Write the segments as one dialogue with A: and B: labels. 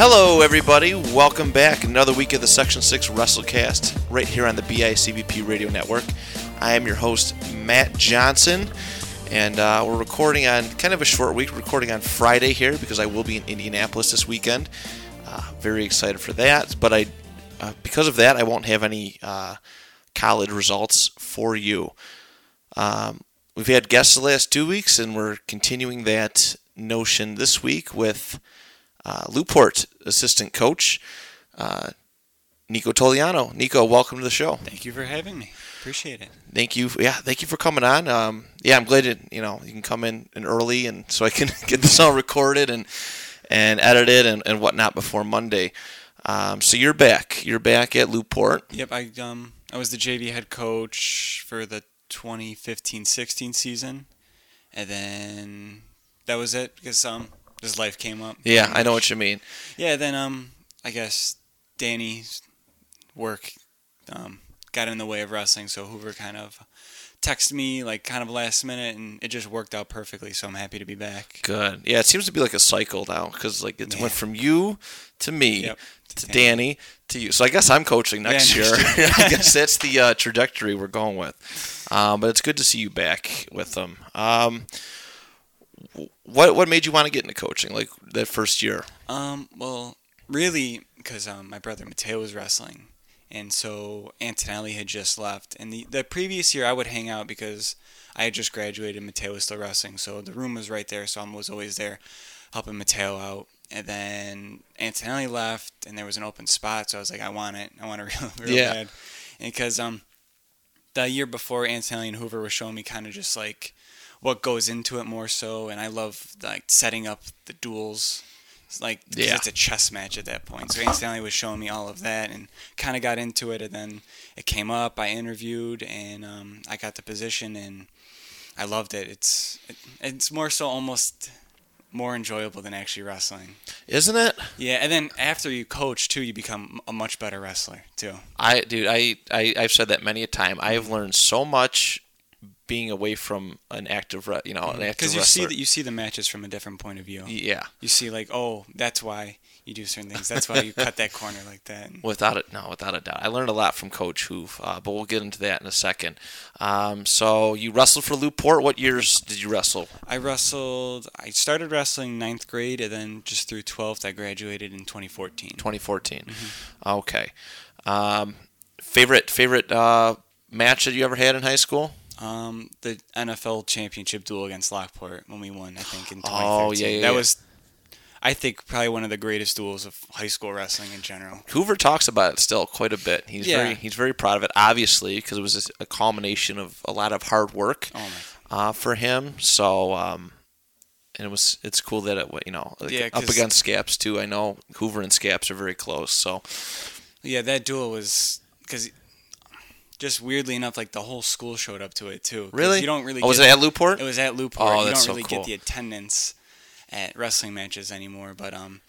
A: Hello, everybody. Welcome back. Another week of the Section 6 WrestleCast right here on the BICBP Radio Network. I am your host, Matt Johnson, and uh, we're recording on kind of a short week. Recording on Friday here because I will be in Indianapolis this weekend. Uh, very excited for that. But I, uh, because of that, I won't have any uh, college results for you. Um, we've had guests the last two weeks, and we're continuing that notion this week with uh, assistant coach uh, Nico Toliano. Nico, welcome to the show.
B: Thank you for having me. Appreciate it.
A: Thank you. Yeah, thank you for coming on. Um, yeah, I'm glad that you know you can come in, in early, and so I can get this all recorded and and edited and, and whatnot before Monday. Um, so you're back. You're back at Lew-Port.
B: Yep, I um I was the JV head coach for the 2015-16 season, and then that was it because um his life came up.
A: Yeah, I know what you mean.
B: Yeah, then um I guess Danny's work um got in the way of wrestling, so Hoover kind of texted me like kind of last minute, and it just worked out perfectly. So I'm happy to be back.
A: Good. Yeah, it seems to be like a cycle now because like it
B: Yeah.
A: went from you to me
B: Yep,
A: to
B: to
A: Danny to you. So I guess I'm coaching next
B: Yeah,
A: year. I guess that's the uh, trajectory we're going with. Um, but it's good to see you back with them. Um, what what made you want to get into coaching like that first year?
B: Um, well, really, because um, my brother Mateo was wrestling, and so Antonelli had just left. And the, the previous year, I would hang out because I had just graduated. Mateo was still wrestling, so the room was right there. So I was always there, helping Mateo out. And then Antonelli left, and there was an open spot. So I was like, I want it. I want it real, real
A: Yeah.
B: bad. And because um, the year before, Antonelli and Hoover were showing me kind of just like what goes into it more so, and I love like setting up the duels. It's like
A: Yeah.
B: it's a chess match at that point. So Antonelli was showing me all of that, and kind of got into it. And then it came up. I interviewed, and um, I got the position, and I loved it. It's it, it's more so almost more enjoyable than actually wrestling.
A: Isn't it?
B: Yeah, and then after you coach too, you become a much better wrestler too.
A: I dude, I, I I've said that many a time. I have learned so much being away from an active, you know, an active
B: Because you see that you see the matches from a different point of view.
A: yeah,
B: You see like, oh, that's why you do certain things. That's why you cut that corner like that.
A: Without it, no, without a doubt. I learned a lot from Coach Hoof, uh, but we'll get into that in a second. Um, so you wrestled for Lew-Port. What years did you wrestle?
B: I wrestled. I started wrestling ninth grade, and then just through twelfth, I graduated in 2014.
A: 2014.
B: Mm-hmm.
A: Okay. Um, favorite favorite uh, match that you ever had in high school?
B: Um, the NFL championship duel against Lockport when we won, I think in 2013.
A: Oh, yeah, yeah,
B: that
A: yeah.
B: was, I think, probably one of the greatest duels of high school wrestling in general.
A: Hoover talks about it still quite a bit. He's
B: Yeah.
A: very he's very proud of it, obviously, because it was a culmination of a lot of hard work
B: Oh
A: uh, for him. So. Um, and it was it's cool that it you know like,
B: Yeah,
A: up against Scaps too. I know Hoover and Scaps are very close. So
B: Yeah, that duel was because. Just weirdly enough, like the whole school showed up to it too.
A: really,
B: You don't really.
A: Oh, was it
B: get-
A: at Lew-Port?
B: It was at Lew-Port.
A: Oh,
B: you
A: that's
B: don't
A: so
B: really
A: cool.
B: get the attendance at wrestling matches anymore. But um,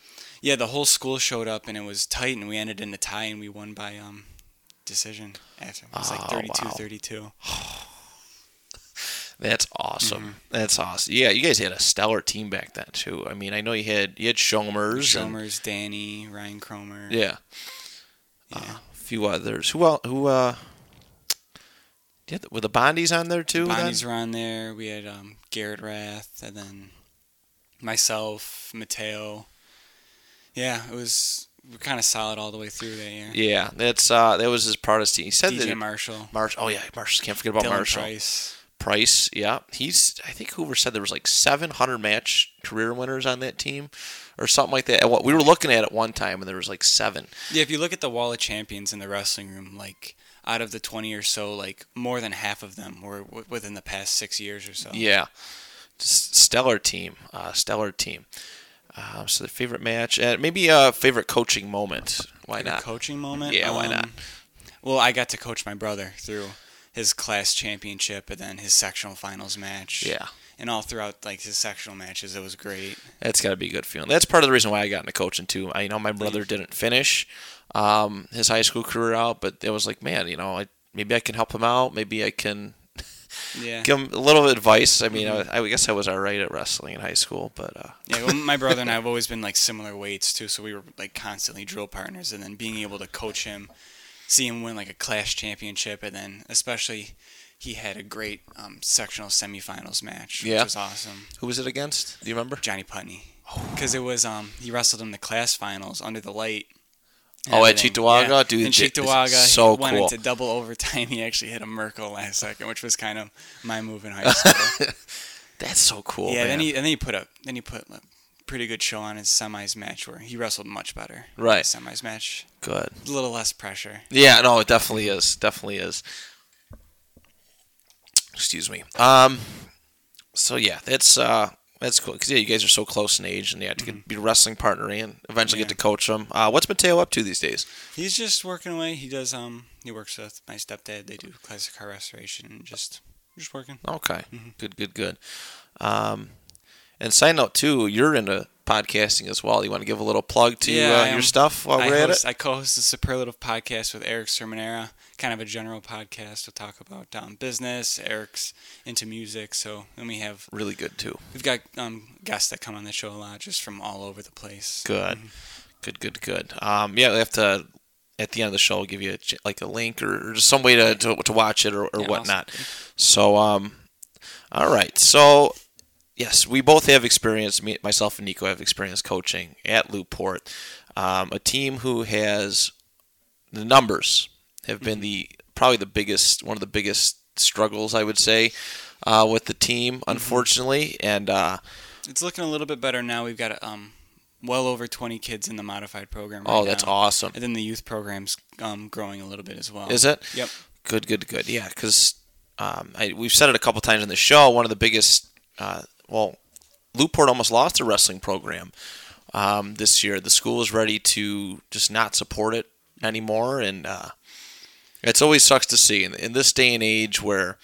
B: yeah, the whole school showed up and it was tight, and we ended in a tie, and we won by um decision after. It was
A: Oh,
B: like 32
A: wow.
B: 32.
A: That's awesome.
B: Mm-hmm.
A: That's awesome. Yeah, you guys had a stellar team back then too. I mean, I know you had you had Shomers, and-
B: Danny, Ryan Cromer.
A: yeah,
B: Yeah.
A: Uh, a few others. Who else, Who uh? Yeah, were the Bondies on there too? then?
B: Bonnie's were on there. We had um, Garrett Rath, and then myself, Mateo. Yeah, it was we were kind of solid all the way through that year.
A: Yeah, that's uh, that was his proudest team. He said
B: DJ
A: that
B: Marshall,
A: Marsh. Oh yeah, Marshall. Can't forget about
B: Dylan
A: Marshall.
B: Price.
A: Price, yeah, he's. I think Hoover said there was like 700 match career winners on that team, or something like that. And what we were looking at at one time, and there was like seven.
B: Yeah, if you look at the wall of champions in the wrestling room, like out of the 20 or so, like more than half of them were w- within the past six years or so.
A: Yeah, just stellar team, uh, stellar team. Uh, so the favorite match, and maybe a favorite coaching moment. Why
B: Favorite
A: not?
B: coaching moment?
A: Yeah, why not?
B: Um, Well, I got to coach my brother through his class championship and then his sectional finals match.
A: Yeah,
B: And all throughout like his sectional matches, it was great.
A: that's got to be a good feeling. That's part of the reason why I got into coaching too. I you know my brother didn't finish um, his high school career out, but it was like, man, you know, I, maybe I can help him out. Maybe I can
B: Yeah.
A: give him a little advice. I mean, I, I guess I was all right at wrestling in high school, but uh,
B: Yeah, well, my brother and I have always been like similar weights too, so we were like constantly drill partners, and then being able to coach him, see him win like a class championship, and then especially he had a great um, sectional semifinals match,
A: Yeah.
B: which was awesome.
A: who was it against? Do you remember?
B: Johnny Putney, because it was um he wrestled in the class finals under the light.
A: Oh, at. Cheektowaga?
B: Yeah.
A: Dude,
B: in Cheektowaga,
A: so
B: he went
A: cool.
B: into double overtime. He actually hit a Merkel last second, which was kind of my move in high school.
A: That's so cool.
B: yeah,
A: man.
B: then he and then he put up then he put a pretty good show on his semis match where he wrestled much better.
A: Right.
B: semis match,
A: good.
B: a little less pressure.
A: Yeah, no, it definitely is. Definitely is. Excuse me. Um. So yeah, that's uh that's cool because yeah, you guys are so close in age, and you have to get, be a wrestling partner and eventually get to coach them. Uh, what's Mateo up to these days?
B: He's just working away. He does um he works with my stepdad. They do classic car restoration and just just working.
A: Okay,
B: Mm-hmm.
A: good, good, good. Um, and side note too, you're into podcasting as well. You want to give a little plug to
B: Yeah,
A: uh, your
B: am.
A: stuff while
B: I
A: we're at it?
B: I co-host the Superlative podcast with Eric Sermonera, kind of a general podcast. We'll talk about um, business. Eric's into music, so then we have
A: Really good too.
B: we've got um, guests that come on the show a lot, just from all over the place.
A: Good, good, good, good. Um, yeah, we have to at the end of the show we'll give you a, like a link or, or just some way to, to, to watch it or, or
B: Yeah,
A: whatnot. So, um, all right. So, yes, we both have experience. Me, myself and Nico have experience coaching at Lew-Port, um, a team who has the numbers have been the probably the biggest one of the biggest struggles I would say uh, with the team, unfortunately, and. Uh,
B: It's looking a little bit better now. We've got um, well over 20 kids in the modified program. Right
A: oh, that's
B: now.
A: awesome.
B: And then the youth program's um, growing a little bit as well.
A: Is it?
B: Yep.
A: Good, good, good. Yeah, because um, we've said it a couple times in the show. One of the biggest, uh, well, Lew-Port almost lost their wrestling program um, this year. The school is ready to just not support it anymore, and uh, it's always sucks to see in, in this day and age where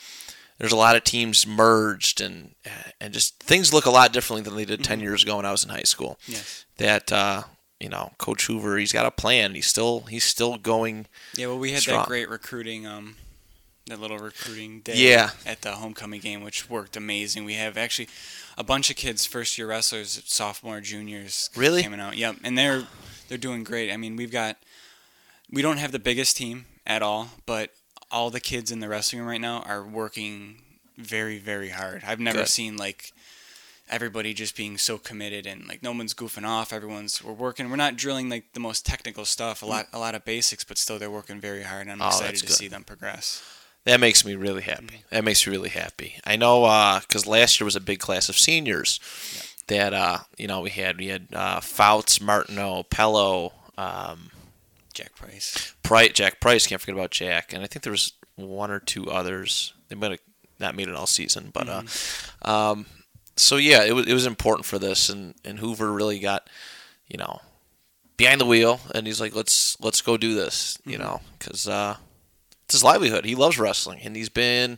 A: there's a lot of teams merged and and just things look a lot differently than they did 10 years ago when I was in high school.
B: Yes.
A: That uh, you know, Coach Hoover, he's got a plan. He's still he's still going.
B: Yeah, well, we had
A: Strong.
B: that great recruiting, um, that little recruiting day
A: Yeah.
B: at the homecoming game, which worked amazing. We have actually a bunch of kids, first year wrestlers, sophomore, juniors,
A: Really?
B: coming out. Yep, and they're they're doing great. I mean, we've got we don't have the biggest team at all, but all the kids in the wrestling room right now are working very, very hard. I've never
A: Good.
B: seen like everybody just being so committed and like no one's goofing off. Everyone's we're working. We're not drilling like the most technical stuff. A mm. lot, a lot of basics, but still they're working very hard. And I'm
A: Oh,
B: excited to
A: good.
B: see them progress.
A: That makes me really happy. That makes me really happy. I know because last year was a big class of seniors. That uh, you know we had we had uh, Fouts, Martineau, Pello, um,
B: Jack Price.
A: Price, Jack Price. Can't forget about Jack, and I think there was one or two others. They might have not made it all season, but uh, um, so yeah, it was it was important for this, and and Hoover really got you know behind the wheel, and he's like, let's let's go do this, you know, because uh, his livelihood. He loves wrestling, and he's been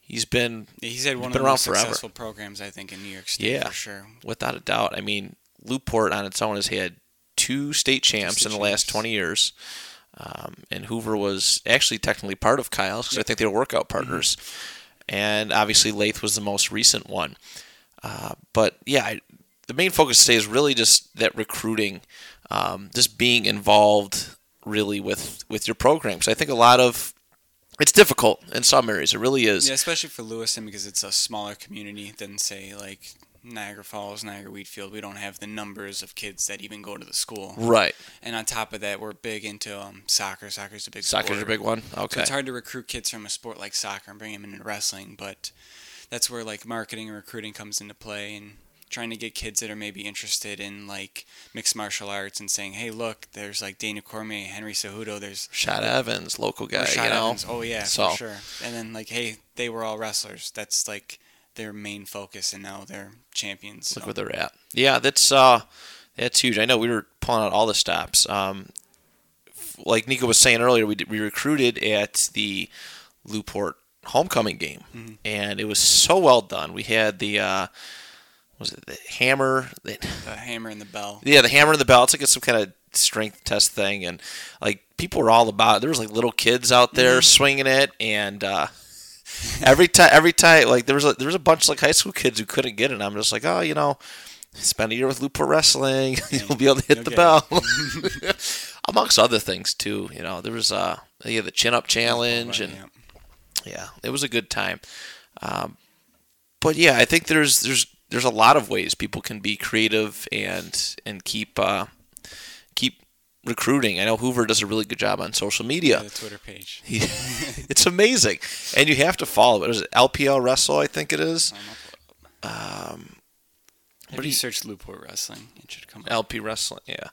A: he's been
B: he's had one
A: been
B: of the most
A: forever.
B: successful programs I think in New York State
A: Yeah.
B: for sure.
A: without a doubt. I mean, Lew-Port on its own has had two state champs
B: state
A: in the last 20 years. Um, and Hoover was actually technically part of Kyle's because I think they were workout partners. And obviously, Lath was the most recent one. Uh, but yeah, I, the main focus today is really just that recruiting, um, just being involved really with, with your programs. I think a lot of it's difficult in some areas. It really is.
B: Yeah, especially for Lewiston because it's a smaller community than say like Niagara Falls, Niagara Wheatfield. We don't have the numbers of kids that even go to the school.
A: Right.
B: And on top of that, we're big into um, soccer. Soccer's a big
A: Soccer's
B: sport.
A: a big one.
B: So
A: Okay.
B: it's hard to recruit kids from a sport like soccer and bring them into wrestling, but that's where like marketing and recruiting comes into play and trying to get kids that are maybe interested in like mixed martial arts and saying, hey, look, there's like Daniel Cormier, Henry Cejudo, there's
A: Shad Evans, local guy.
B: Rashad
A: you know?
B: Evans. Oh yeah,
A: So-
B: for sure. And then like, hey, they were all wrestlers. That's like their main focus, and now they're champions.
A: Look where they're at. Yeah, that's uh, that's huge. I know we were pulling out all the stops. Um, like Nico was saying earlier, we did, we recruited at the Lew-Port homecoming game,
B: Mm-hmm.
A: and it was so well done. We had the uh, was it the hammer? The,
B: the hammer and the bell.
A: yeah, the hammer and the bell. It's like some kind of strength test thing, and like people were all about. it. There was like little kids out there
B: Mm-hmm.
A: swinging it, and uh, every time, every time, like there was a, there was a bunch of like high school kids who couldn't get it. I'm just like, oh, you know, spend a year with Lew-Port Wrestling, you'll be able to hit the bell. Amongst other things too, you know, there was uh, yeah, the chin up challenge, and
B: Yeah.
A: yeah, it was a good time. Um, but yeah, I think there's there's there's a lot of ways people can be creative and and keep uh, keep recruiting. I know Hoover does a really good job on social media.
B: the Twitter page.
A: He, it's amazing, and you have to follow it. Is it LPL Wrestle? I think it is.
B: Um, if
A: do
B: you
A: you-
B: search Lew-Port Wrestling, it should come up.
A: LP Wrestling. Yeah.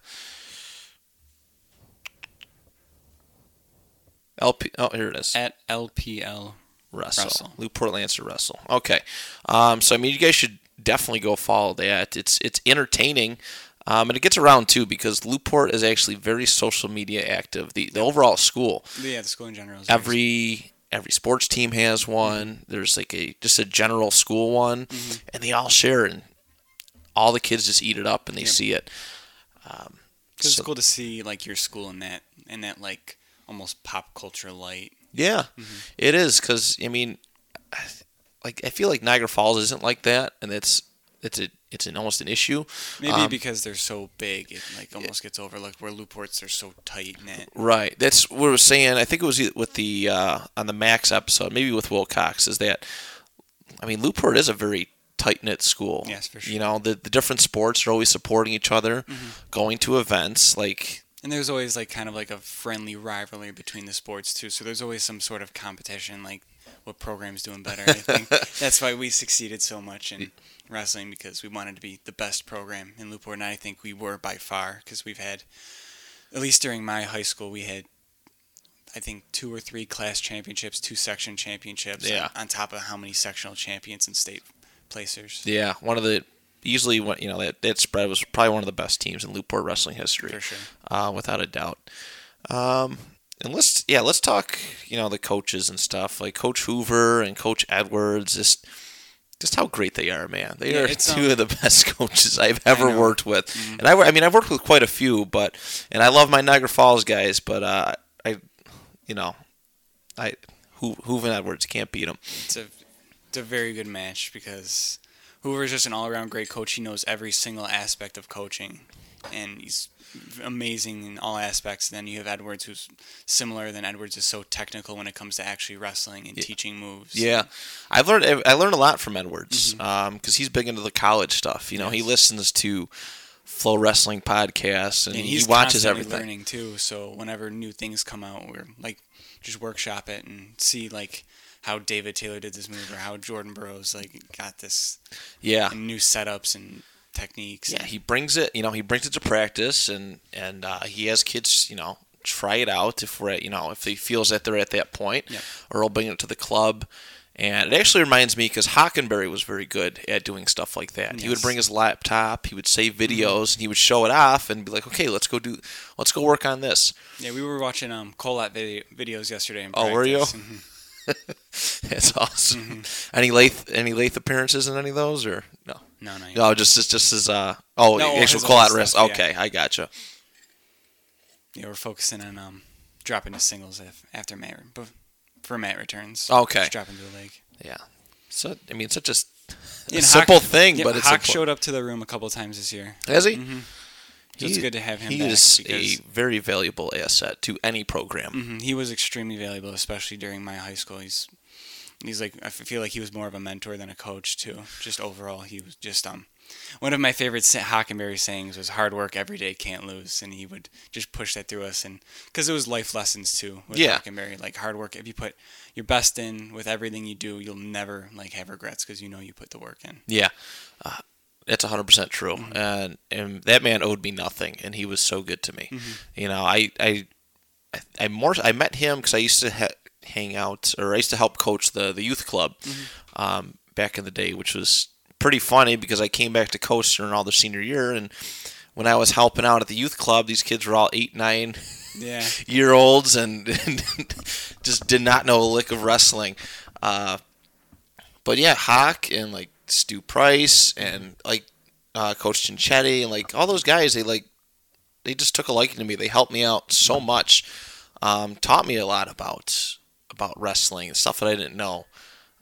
A: LP. Oh, here it is.
B: At LPL.
A: Wrestle.
B: Wrestle.
A: Lew-Port Lancer Wrestle. Okay. Um, so I mean, you guys should definitely go follow that. It's it's entertaining. Um, and it gets around too because Lew-Port is actually very social media active. The the overall school,
B: Yeah, the school in general.
A: Every every sports team has one. Mm-hmm. There's like a just a general school one, mm-hmm. and they all share, and all the kids just eat it up and they
B: Yep.
A: see it.
B: Um, 'cause
A: so-
B: it's cool to see like your school in that in that like almost pop culture light.
A: Yeah, mm-hmm. it is because I mean, like I feel like Niagara Falls isn't like that, and it's it's a it's an almost an issue.
B: Maybe
A: Um,
B: because they're so big, it like almost gets overlooked. Where Loopports are so tight knit.
A: Right. That's what I was saying. I think it was with the uh, on the Max episode, maybe with Will Cox, is that I mean, Lew-Port is a very tight knit school.
B: Yes, for sure.
A: You know, the the different sports are always supporting each other, going to events. Like,
B: And there's always like kind of like a friendly rivalry between the sports too. So there's always some sort of competition, like what program's doing better. I think that's why we succeeded so much in wrestling because we wanted to be the best program in Lew-Port, and I think we were by far because we've had, at least during my high school, we had. I think two or three class championships, two section championships,
A: Yeah.
B: on top of how many sectional champions and state placers.
A: yeah, one of the easily what you know that that spread was probably one of the best teams in Lew-Port wrestling history.
B: For sure.
A: uh, without a doubt. Um, and let's yeah, let's talk. You know the coaches and stuff like Coach Hoover and Coach Edwards. Just just how great they are, man. They
B: Yeah,
A: are two
B: um,
A: of the best coaches I've ever.
B: Mm-hmm.
A: worked with. And I, I mean, I've worked with quite a few, but and I love my Niagara Falls guys, but uh, I, you know, I Ho- Hoover and Edwards can't beat them.
B: it's a it's a very good match because Hoover is just an all around great coach. He knows every single aspect of coaching, and he's amazing in all aspects. then you have Edwards, who's similar. Then Edwards is so technical when it comes to actually wrestling and teaching moves.
A: Yeah, I've learned I learned a lot from Edwards because he's big into the college stuff. You know, he
B: Mm-hmm.
A: Listens to Flow Wrestling podcasts and,
B: and
A: he watches everything.
B: learning too. So whenever new things come out, we're like just workshop it and see like how David Taylor did this move or how Jordan Burroughs like got this
A: Yeah,
B: new setups and techniques.
A: yeah, he brings it. You know, he brings it to practice, and and uh, he has kids. You know, try it out if we're at, you know if he feels that they're at that point,
B: Yep.
A: or he'll bring it to the club. And it actually reminds me because Hockenberry was very good at doing stuff like that. He would bring his laptop, he would save videos, and he would show it off and be like, "Okay, let's go do, let's go work on this."
B: Yeah, we were watching um Kolat video, videos yesterday. In
A: Oh, were you?
B: practice. Mhm.
A: That's awesome.
B: Mm-hmm.
A: Any lathe any lathe appearances in any of those or no?
B: No, no.
A: No, just just just as uh oh
B: No,
A: actual
B: his
A: call out wrist.
B: stuff, yeah.
A: Okay, I gotcha.
B: Yeah, we're focusing on um dropping to singles af- after Matt bef- for Matt returns.
A: Okay.
B: Just dropping to the leg.
A: Yeah. So I mean, such a,
B: And
A: simple
B: Hawk-
A: thing,
B: yeah,
A: but it's
B: Hawk
A: important.
B: showed up to the room a couple times this year.
A: Has he?
B: Mhm. So it's good to have him
A: He is a very valuable asset to any program.
B: Mhm, He was extremely valuable, especially during my high school. He's he's like I feel like he was more of a mentor than a coach too. Just overall, he was just um one of my favorite Hockenberry sayings was "hard work every day can't lose," and he would just push that through us, and because it was life lessons too with
A: Yeah.
B: Hockenberry, like hard work. If you put your best in with everything you do, you'll never like have regrets because you know you put the work in.
A: Yeah. Uh, that's 100% true.
B: Mm-hmm.
A: And and that man owed me nothing and he was so good to me.
B: Mm-hmm.
A: You know, I I I, more I met him cuz I used to ha- hang out or I used to help coach the the youth club
B: Mm-hmm.
A: um, back in the day, which was pretty funny because I came back to coach during all their senior year and when I was helping out at the youth club, these kids were all 8, 9
B: Yeah,
A: year olds and, and just did not know a lick of wrestling. Uh, but yeah, Hawk and like Stu Price and like uh, Coach Chinchetti and like all those guys, they like they just took a liking to me. They helped me out so much, um, taught me a lot about about wrestling, and stuff that I didn't know.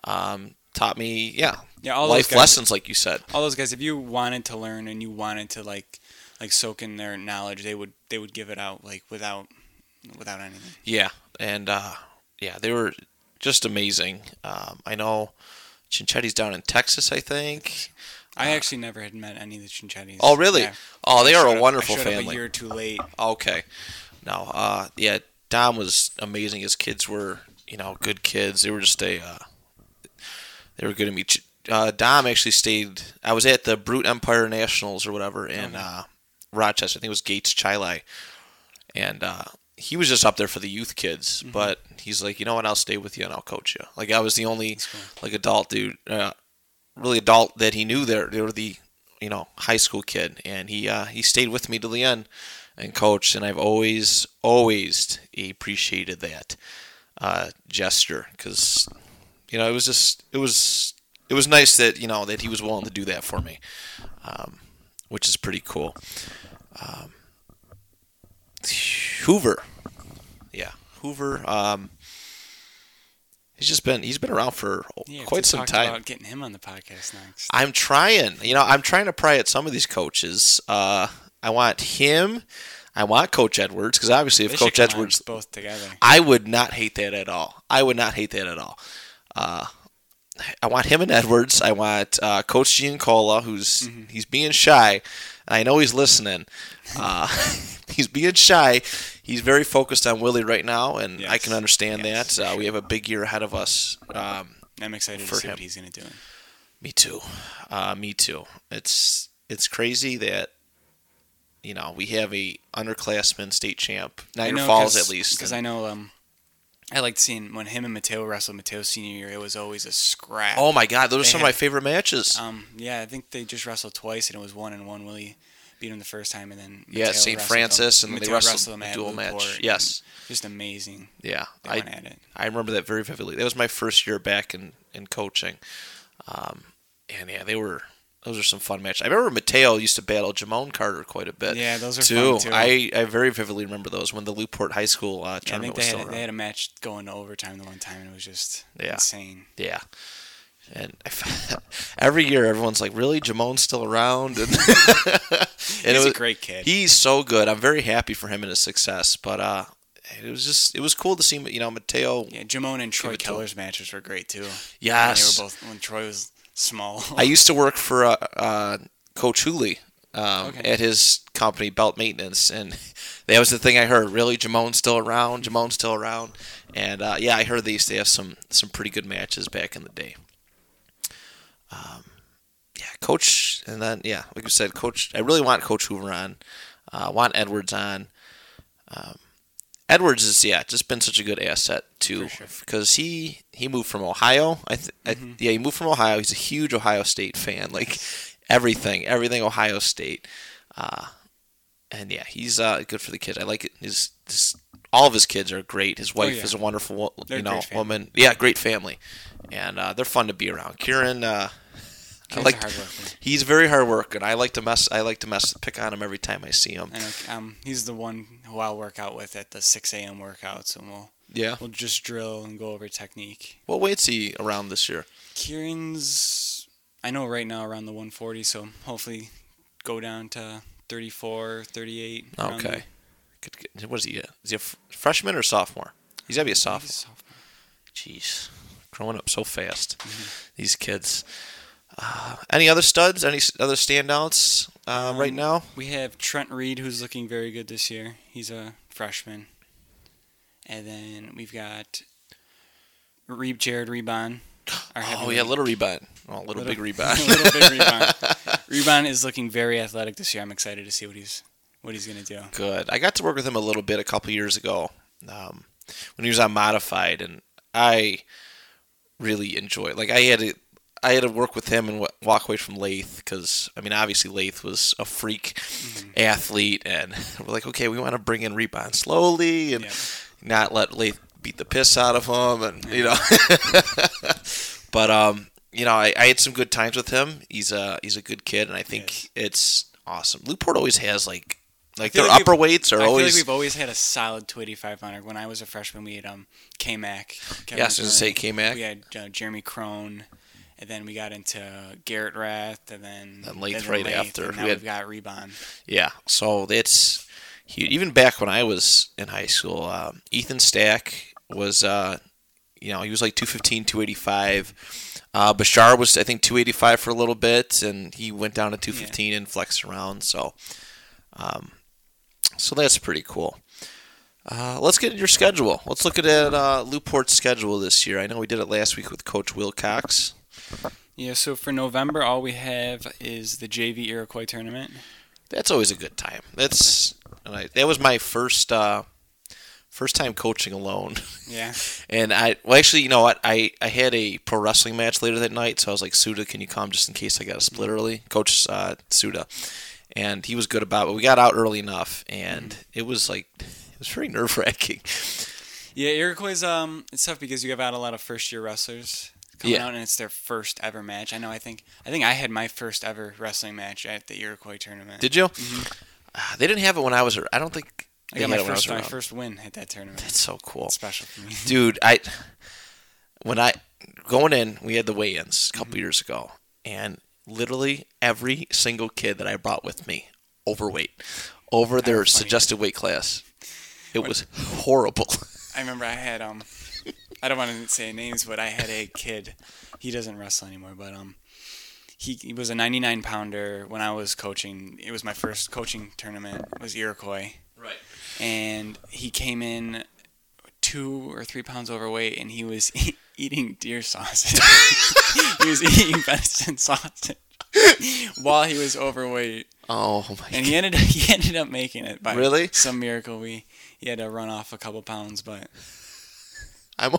A: Um, taught me, yeah,
B: Yeah, all
A: life
B: guys,
A: lessons, like you said.
B: all those guys. If you wanted to learn and you wanted to like like soak in their knowledge, they would they would give it out like without without anything.
A: Yeah, and uh, yeah, they were just amazing. Um, I know Chinchetti's down in Texas, I think.
B: I actually never had met any of the Chinchettis.
A: Oh, really?
B: Yeah.
A: Oh, they
B: I
A: are a wonderful
B: Up a year too late.
A: Okay. No, uh, yeah, Dom was amazing. His kids were, you know, good kids. They were just a, uh, they were good to me. Uh, Dom actually stayed. I was at the Brute Empire Nationals or whatever in uh, Rochester. I think it was Gates Chili, and uh, he was just up there for the youth kids.
B: Mm-hmm.
A: But he's like, you know what? I'll stay with you and I'll coach you. Like I was the only
B: cool.
A: like adult dude, uh, really adult that he knew there. They were the you know high school kid, and he uh, he stayed with me to the end and coached, and I've always always appreciated that uh, gesture because you know it was just it was it was nice that you know that he was willing to do that for me, um, which is pretty cool. Um, Hoover, yeah, Hoover. Um, he's just been he's been around for
B: Yeah,
A: quite some time.
B: Getting him on the podcast next.
A: I'm trying. You know, I'm trying to pry at some of these coaches. Uh, I want him. I want Coach Edwards because obviously, if
B: They
A: Coach Edwards,
B: both together.
A: I would not hate that at all. I would not hate that at all. Uh, I want him and Edwards. I want uh, Coach Giancola, who's
B: Mm-hmm.
A: he's being shy. I know he's listening. Uh, he's being shy. He's very focused on Willie right now, and I can understand
B: Yes,
A: that. Uh, We have a big year ahead of us. Um,
B: I'm excited
A: for
B: to see
A: him.
B: what he's gonna do.
A: Me too. Uh, me too. It's it's crazy that you know we have a underclassman state champ, Niagara Falls at least.
B: Because I know um, I liked seeing when him and Mateo wrestled. Mateo senior year, it was always a scrap.
A: oh my God, those are
B: They
A: some of my favorite matches.
B: Um, yeah, I think they just wrestled twice, and it was one and one. Willie beat him the first time, and then
A: yeah, St. Francis, and they
B: Mateo
A: wrestled
B: him
A: a dual match. Yes,
B: just amazing.
A: yeah,
B: They
A: I
B: at it.
A: I remember that very vividly. That was my first year back in in coaching, um, and yeah, they were. Those are some fun matches. I remember Mateo used to battle Jamone Carter quite a bit.
B: Yeah, those are
A: too.
B: fun too.
A: I, I very vividly remember those when the Lew-Port High School uh,
B: Yeah, I think
A: was
B: they
A: still
B: had,
A: around.
B: they had a match going to overtime the one time, and it was just
A: Yeah.
B: insane.
A: Yeah. And every year, everyone's like, "Really, Jamone's still around?" And, and
B: He's
A: it was,
B: a great kid.
A: He's so good. I'm very happy for him and his success. But uh, it was just it was cool to see you know Mateo.
B: yeah, Jamone and Troy. Keller's matches were great too.
A: Yes.
B: they were both when Troy was small.
A: I used to work for uh, uh, Coach Hooley um,
B: Okay.
A: at his company, Belt Maintenance, and that was the thing I heard. Really, Jamone's still around. Jamone's still around, and uh, yeah, I heard these. they used to have some some pretty good matches back in the day. Um, yeah, Coach, and then yeah, like you said, Coach. I really want Coach Hoover on. Uh, want Edwards on. Um, Edwards is yeah, just been such a good asset too
B: For sure.
A: because he he moved from Ohio. I, th-
B: Mm-hmm.
A: I yeah, he moved from Ohio. He's a huge Ohio State fan. Like everything, everything Ohio State. Uh, and yeah, he's uh, good for the kids. I like it. His, his all of his kids are great. His wife
B: Oh, yeah.
A: is a wonderful, wo-
B: They're
A: you know, woman. Yeah, great family, and uh, they're fun to be around. Kieran, I like.
B: hard.
A: He's very hard working. I like to mess. I like to mess, pick on him every time I see him.
B: Know, um, he's the one who I'll work out with at the 6 a.m. workouts, and we'll
A: Yeah.
B: we'll just drill and go over technique.
A: What weight's he around this year?
B: Kieran's, I know right now around the 140, so hopefully go down to 34, 38.
A: Okay.
B: there.
A: What is he? uh, Is he a f- freshman or sophomore? He's gotta be a sophomore.
B: sophomore.
A: Jeez, growing up so fast.
B: Mm-hmm.
A: These kids. Uh, any other studs? Any other standouts uh, right
B: Um,
A: now?
B: We have Trent Reed, who's looking very good this year. He's a freshman. And then we've got Reeb Jared Rebon.
A: Oh yeah, little rebound. Oh, little, big rebound.
B: little big rebound. Rebound is looking very athletic this year. I'm excited to see what he's what he's gonna do.
A: Good. I got to work with him a little bit a couple years ago um, when he was on modified, and I really enjoyed. Like I had to, I had to work with him and walk away from Lath because I mean, obviously Lath was a freak athlete, and we're like, okay, we want to bring in rebound slowly and
B: Yeah.
A: not let Lath beat the piss out of him, and you know. but um, you know, I, I had some good times with him. He's a he's a good kid, and I think
B: Yes.
A: it's awesome. Lew-Port always has like Like their
B: like
A: upper weights are
B: I feel
A: always.
B: like we've always had a solid 285 pounder. When I was a freshman, we had um K Mac.
A: yeah, I was going to say K Mac.
B: We had uh, Jeremy Crone, and then we got into Garrett Rath, and then
A: And Lath
B: then
A: right
B: Lath,
A: after.
B: And now
A: We had-
B: we've got Rebon.
A: Yeah, so that's huge. Even back when I was in high school, um, Ethan Stack was, uh, you know, he was like 215, 285. Uh, Bashar was, I think, 285 for a little bit, and he went down to 215 and flexed around. So, um, so that's pretty cool. Uh, let's get into your schedule. Let's look at uh, Lew-Port's schedule this year. I know we did it last week with Coach Wilcox.
B: Yeah, so for November, all we have is the JV Iroquois tournament.
A: That's always a good time. That's and I, that was my first uh, first time coaching alone.
B: Yeah.
A: And I, well, actually, you know what? I, I had a pro wrestling match later that night, so I was like, Suda, can you come just in case I got a split early? Coach uh, Suda. And he was good about it. But we got out early enough, and it was like, it was very nerve wracking.
B: Yeah, Iroquois um it's tough because you have out a lot of first year wrestlers coming
A: Yeah.
B: out and it's their first ever match. I know I think I think I had my first ever wrestling match at the Iroquois tournament.
A: Did you? Uh, they didn't have it when I was, I don't think
B: I got my
A: it when I was
B: first my first win at that tournament.
A: That's so cool.
B: It's special for me.
A: dude i when i going in we had the weigh-ins a couple years ago and literally every single kid that i brought with me overweight over their suggested weight class it was horrible
B: I remember I had um I don't want to say names, but I had a kid. He doesn't wrestle anymore, but um he, he was a 99 pounder when I was coaching. It was my first coaching tournament. It was Iroquois.
A: right
B: and he came in two or three pounds overweight, and he was eating deer sausage. he was eating venison sausage while he was overweight,
A: oh my
B: and he ended up, he ended up making it by
A: Really?
B: some miracle. We he had to run off a couple pounds, but
A: i'm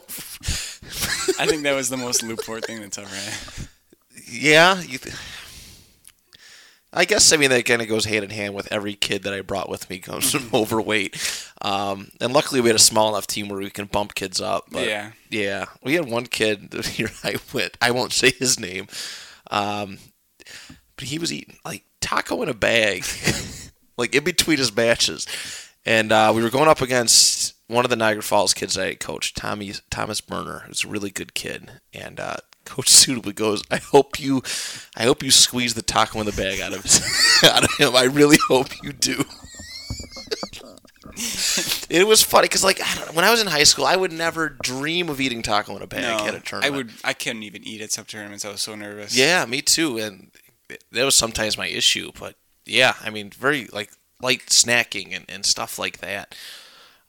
B: I think that was the most Lew-Port thing that's ever happened.
A: yeah you th- I guess I mean that kind of goes hand in hand with every kid that I brought with me comes from overweight, um, and luckily we had a small enough team where we can bump kids up. But
B: Yeah.
A: Yeah, we had one kid year I went. I won't say his name, um, but he was eating like taco in a bag, like in between his matches, and uh, we were going up against one of the Niagara Falls kids I coached, Tommy Thomas Burner, who's a really good kid, and uh, Coach suitably goes, "I hope you, I hope you squeeze the taco in the bag out of his, out of him. I really hope you do." it was funny because, like, I know, when I was in high school, I would never dream of eating taco in a bag
B: No,
A: at a tournament.
B: I would. I couldn't even eat at some tournaments. I was so nervous.
A: Yeah, me too. And that was sometimes my issue. But yeah, I mean, very like light snacking and, and stuff like that.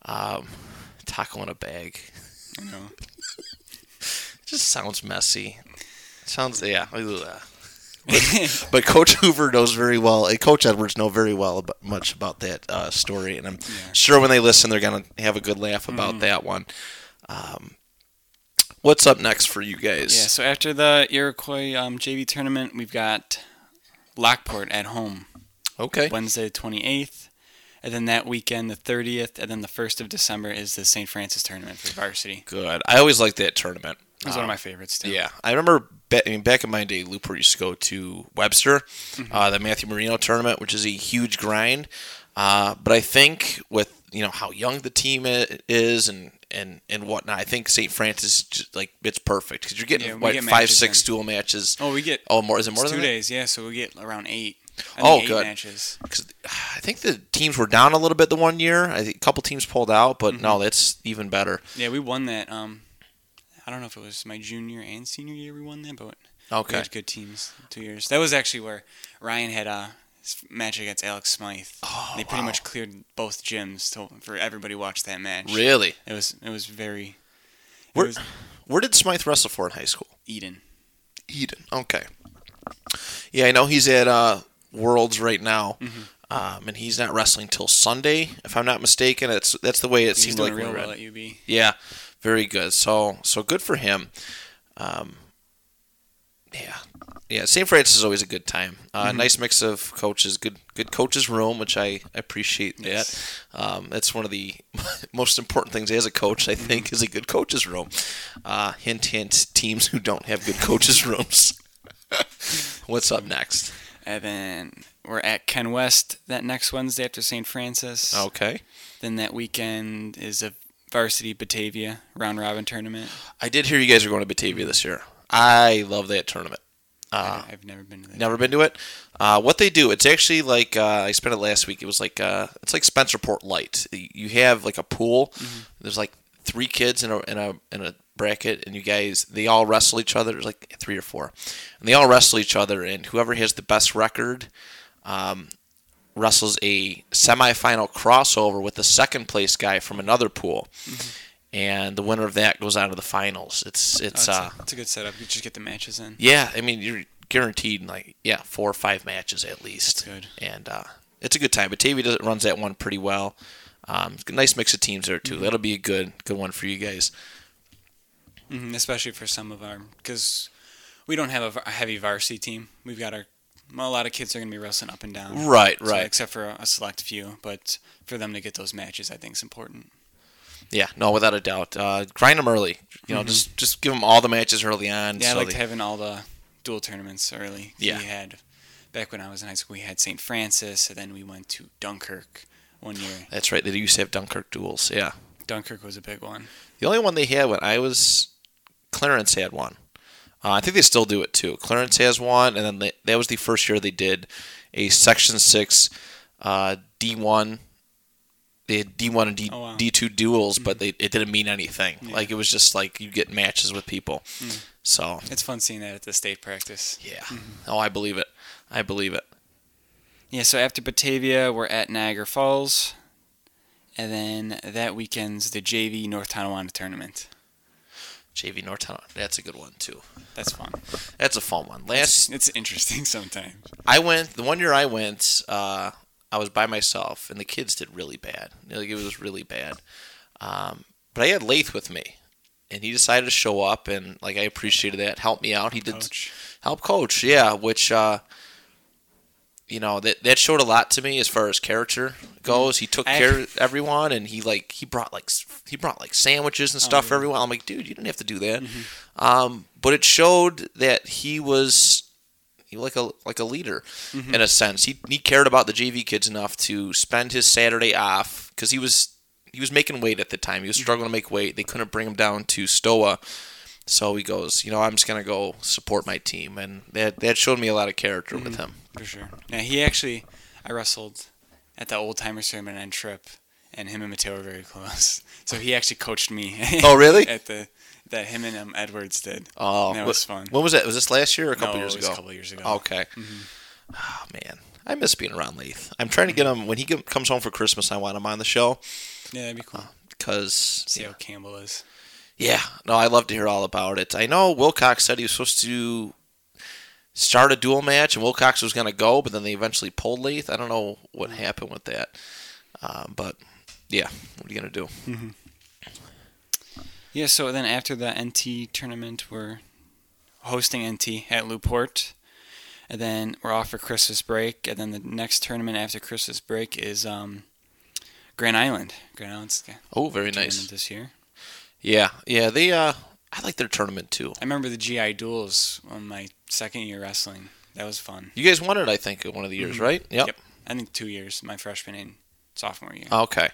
A: Um, taco in a bag
B: I know.
A: just sounds messy. Sounds yeah. But, but Coach Hoover knows very well, and Coach Edwards know very well about, much about that uh, story, and I'm sure when they listen, they're gonna have a good laugh about that one. Um, what's up next for you guys?
B: Yeah, so after the Iroquois um, JV tournament, we've got Lockport at home
A: Okay.
B: Wednesday the 28th. And then that weekend, the 30th, and then the 1st of December is the St. Francis tournament for varsity.
A: Good. I always liked that tournament.
B: It was one of my favorites, too.
A: Yeah, I remember. I mean, back in my day, Looper used to go to Webster,
B: Mm-hmm.
A: uh, the Matthew Marino tournament, which is a huge grind. Uh, but I think with you know how young the team is and and and whatnot, I think St. Francis just, like it's perfect because you're getting
B: Yeah,
A: what
B: get
A: five, six dual matches.
B: Oh, we get
A: Oh, more is it more
B: two
A: that?
B: days, yeah, so we get around eight. I
A: Oh, good.
B: matches.
A: 'Cause I think the teams were down a little bit the one year. I think a couple teams pulled out, but
B: Mm-hmm.
A: no, that's even better.
B: Yeah, we won that. Um, I don't know if it was my junior and senior year we won that, but we
A: Okay.
B: had good teams two years. That was actually where Ryan had a match against Alex Smythe.
A: Oh,
B: they pretty
A: wow.
B: much cleared both gyms to, for everybody to watch that match.
A: Really?
B: It was it was very. It
A: Where,
B: was
A: where did Smythe wrestle for in high school?
B: Eden.
A: Eden. Okay. Yeah, I know he's at uh, Worlds right now,
B: Mm-hmm.
A: um, and he's not wrestling till Sunday, if I'm not mistaken. That's that's the way it
B: He's
A: seemed like.
B: real well at UB.
A: Yeah, very good. So so good for him. Um, yeah, yeah. St. Francis is always a good time. Uh,
B: Mm-hmm.
A: Nice mix of coaches. Good good coaches room, which I appreciate that.
B: Yes.
A: Um, that's one of the most important things as a coach.
B: Mm-hmm.
A: I think is a good coaches room. Uh, hint hint. Teams who don't have good coaches rooms. What's up next?
B: And then we're at Ken West that next Wednesday after St. Francis.
A: Okay.
B: Then that weekend is a varsity Batavia round robin tournament.
A: I did hear you guys are going to Batavia this year. I love that tournament. Uh,
B: I've never been to that.
A: Never been to it. Uh, what they do, it's actually like uh, I spent it last week. It was like uh, it's like Spencerport Light. You have like a pool. There's like three kids in a in a in a bracket, and you guys they all wrestle each other. There's like three or four, and they all wrestle each other. And whoever has the best record, um, wrestles a semifinal crossover with the second place guy from another pool. And the winner of that goes on to the finals. It's
B: Oh,
A: it's
B: that's,
A: uh
B: a, that's a good setup. You just get the matches in.
A: yeah, I mean you're guaranteed like yeah four or five matches at least.
B: That's good.
A: And uh, it's a good time. Batavia does, runs that one pretty well. Um, nice mix of teams there too. That'll be a good good one for you guys.
B: Hmm especially for some of our because we don't have a heavy varsity team. We've got our well, a lot of kids are going to be wrestling up and down.
A: Right,
B: So,
A: right.
B: except for a, a select few, but for them to get those matches, I think is important.
A: Yeah, no, without a doubt. Uh, grind them early. You know, just just give them all the matches early on.
B: Mm-hmm. Yeah,
A: so
B: I liked
A: they-
B: having all the dual tournaments early.
A: Yeah.
B: we had back when I was in high school, we had St. Francis, and then we went to Dunkirk one year.
A: that's right. They used to have Dunkirk duels. Yeah.
B: Dunkirk was a big one.
A: The only one they had when I was Clarence had one. Uh, I think they still do it too. Clarence has one, and then they, that was the first year they did a Section Six uh, D one. They had D one and D
B: Oh, wow.
A: D two duels, but they it didn't mean anything.
B: Yeah.
A: Like it was just like you get matches with people. So
B: It's fun seeing that at the state practice.
A: yeah, oh I believe it. I believe it.
B: Yeah, so after Batavia, we're at Niagara Falls. And then that weekend's the JV North Tonawanda tournament.
A: JV Norton, that's a good one too.
B: That's fun.
A: That's a fun one. Last
B: It's, it's interesting sometimes.
A: I went the one year I went. Uh, I was by myself, and the kids did really bad. Like it was really bad. Um, but I had Lath with me, and he decided to show up, and like I appreciated that. Help me out. He did
B: Coach.
A: help coach, yeah. Which uh, you know that that showed a lot to me as far as character goes. He took
B: I-
A: care of everyone, and he like he brought like he brought like sandwiches and oh, stuff for
B: yeah.
A: everyone. I'm like, dude, you didn't have to do that. Mm-hmm. Um, but it showed that he was he like a like a leader mm-hmm. in a sense. He he cared about the JV kids enough to spend his Saturday off because he was he was making weight at the time. He was mm-hmm. struggling to make weight. They couldn't bring him down to Stoa. So he goes, you know, I'm just gonna go support my team, and that that showed me a lot of character with mm-hmm. him.
B: For sure. Yeah, he actually, I wrestled at the old timer ceremony on Trip, and him and Mateo were very close. So he actually coached me.
A: Oh, really?
B: at the that him and um, Edwards did.
A: Oh,
B: And that was fun.
A: When was that? Was this last year or a couple
B: no,
A: years
B: it was
A: ago?
B: a couple years ago.
A: Okay. Oh man, I miss being around Leith. I'm trying to get mm-hmm. him when he comes home for Christmas. I want him on the show
B: Yeah, that'd be cool.
A: Uh, because
B: See how Campbell is.
A: Yeah, no, I love to hear all about it. I know Wilcox said he was supposed to start a dual match, and Wilcox was going to go, but then they eventually pulled Leith. I don't know what happened with that, um, but yeah, what are you going to do?
B: Yeah, so then after the NT tournament, we're hosting NT at Lew-Port. And then we're off for Christmas break. And then the next tournament after Christmas break is um, Grand Island. Grand Island's
A: Oh, very nice.
B: this year.
A: Yeah, yeah, they. Uh, I like their tournament too.
B: I remember the GI duels on my second year wrestling. That was fun.
A: You guys won it, I think, one of the years, right? Yep.
B: Yep. I think two years, my freshman and sophomore year.
A: Okay.